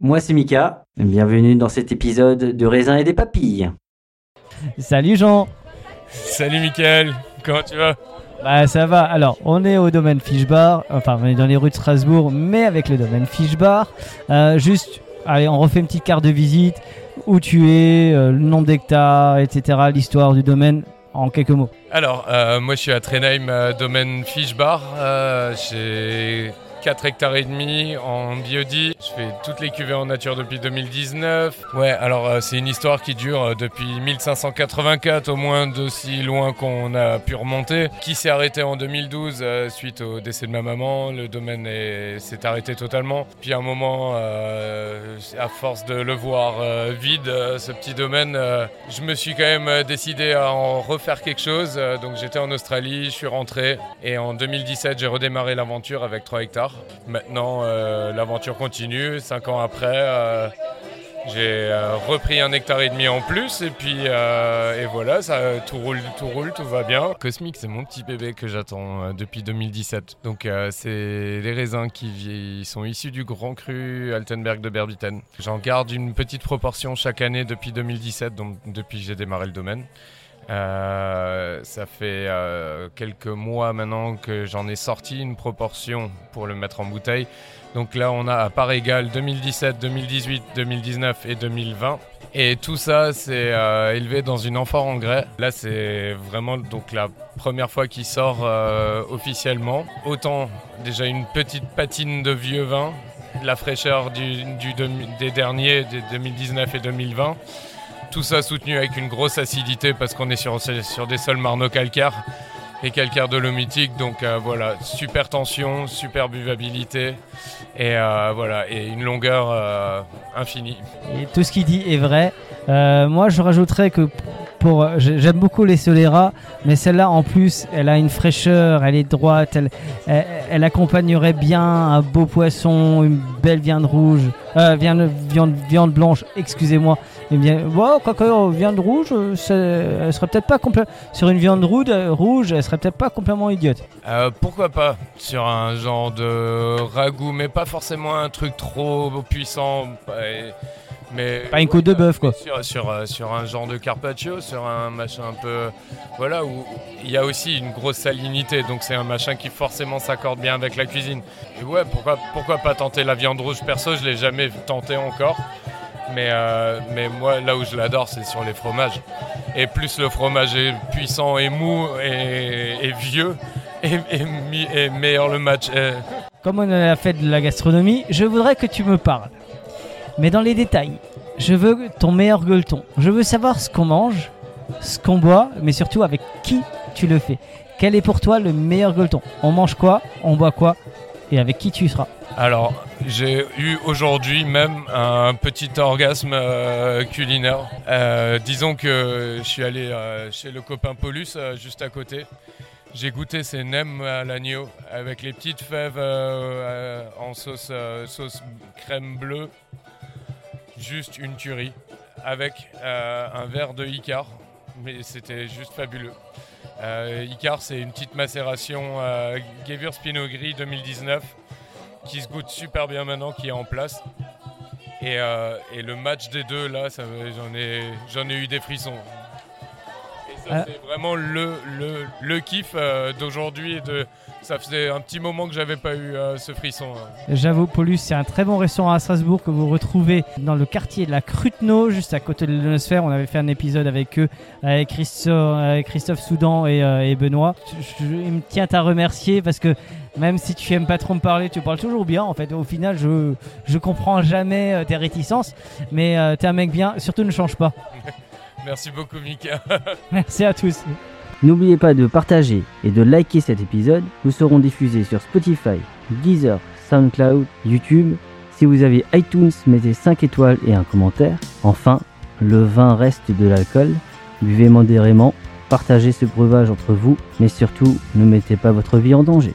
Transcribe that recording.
Moi c'est Mika, bienvenue dans cet épisode de raisin et des papilles. Salut Jean Salut Mickaël, comment tu vas? Bah ça va, alors on est au domaine Fish Bar, enfin on est dans les rues de Strasbourg, mais avec le domaine Fish Bar. Euh, juste, allez on refait une petite carte de visite, où tu es, euh, le nombre d'hectares, etc., l'histoire du domaine, en quelques mots. Alors, euh, moi je suis à Trenheim, euh, domaine Fish Bar. Euh, J'ai 4 hectares et demi en biodie. Je fais toutes les cuvées en nature depuis 2019. Ouais, alors euh, c'est une histoire qui dure euh, depuis 1584, au moins d'aussi loin qu'on a pu remonter. Qui s'est arrêté en 2012 euh, suite au décès de ma maman. Le domaine est- s'est arrêté totalement. Puis à un moment, à force de le voir vide, ce petit domaine, je me suis quand même décidé à en refaire quelque chose. Donc j'étais en Australie, je suis rentré et en 2017 j'ai redémarré l'aventure avec 3 hectares. Maintenant euh, l'aventure continue, 5 ans après. euh, j'ai euh, repris un hectare et demi en plus et puis et voilà, ça tout roule, tout roule, tout va bien. Cosmic, c'est mon petit bébé que j'attends depuis 2017. Donc c'est les raisins qui sont issus du Grand Cru Altenberg de Berbitten. J'en garde une petite proportion chaque année depuis 2017, donc depuis que j'ai démarré le domaine. Euh, ça fait euh, quelques mois maintenant que j'en ai sorti une proportion pour le mettre en bouteille. Donc là, on a à part égale 2017, 2018, 2019 et 2020. Et tout ça, c'est euh, élevé dans une amphore en grès. Là, c'est vraiment donc la première fois qu'il sort officiellement. Autant déjà une petite patine de vieux vin, la fraîcheur des derniers, des 2019 et 2020. Tout ça soutenu avec une grosse acidité parce qu'on est sur, sur des sols marno-calcaires et calcaire dolomitique. Donc euh, voilà, super tension, super buvabilité et euh, voilà, et une longueur euh, infinie. Et tout ce qu'il dit est vrai. Moi, je rajouterais que pour, j'ai- j'aime beaucoup les Solera, mais celle-là en plus, elle a une fraîcheur, elle est droite, elle, elle, elle accompagnerait bien un beau poisson, une belle viande rouge, viande, viande, viande blanche, excusez-moi. Eh bien, bon, quoique, euh, viande rouge, euh, elle serait peut-être pas complètement sur une viande rouge, euh, rouge, elle serait peut-être pas complètement idiote. Euh, pourquoi pas sur un genre de ragoût, mais pas forcément un truc trop puissant. et- mais Pas une côte de bœuf, quoi. Sur, sur, sur un genre de carpaccio, sur un machin un peu. Voilà, où il y a aussi une grosse salinité, donc c'est un machin qui forcément s'accorde bien avec la cuisine. Et ouais, pourquoi, pourquoi pas tenter la viande rouge? Perso, je l'ai jamais tenté encore. Mais, euh, mais moi, là où je l'adore, c'est sur les fromages. Et plus le fromage est puissant et mou et, vieux, et meilleur le match. Euh, Comme on a fait de la gastronomie, je voudrais que tu me parles. Mais dans les détails, je veux ton meilleur gueuleton. Je veux savoir ce qu'on mange, ce qu'on boit, mais surtout avec qui tu le fais. Quel est pour toi le meilleur gueuleton? On mange quoi? On boit quoi? Et avec qui tu seras Alors, j'ai eu aujourd'hui même un petit orgasme euh, culinaire. Euh, disons que je suis allé euh, chez le copain Paulus, juste à côté. J'ai goûté ces nems à l'agneau avec les petites fèves en sauce, sauce crème bleue. Juste une tuerie. Avec un verre de Icar. Mais c'était juste fabuleux. Euh, Icar, c'est une petite macération euh, Gewürz Pinot Gris 2019 qui se goûte super bien maintenant, qui est en place. Et, euh, le match des deux, là, j'en ai, j'en ai eu des frissons. Ça, Ah. c'est vraiment le, le, le kiff euh, d'aujourd'hui. et De, ça faisait un petit moment que j'avais pas eu euh, ce frisson. hein. J'avoue, Paulus, c'est un très bon restaurant à Strasbourg que vous retrouvez dans le quartier de la Cruteno, juste à côté de l'Ionosphère. On avait fait un épisode avec eux, avec Christophe, avec Christophe Soudan et, euh, et Benoît. Je- je- il me tient à remercier parce que même si tu aimes pas trop me parler, tu parles toujours bien. En fait, au final, je, je comprends jamais tes réticences, mais euh, t'es un mec bien. Surtout, ne change pas. Merci beaucoup, Mika. Merci à tous. N'oubliez pas de partager et de liker cet épisode. Nous serons diffusés sur Spotify, Deezer, SoundCloud, YouTube. Si vous avez iTunes, mettez 5 étoiles et un commentaire. Enfin, le vin reste de l'alcool. Buvez modérément, partagez ce breuvage entre vous, mais surtout, ne mettez pas votre vie en danger.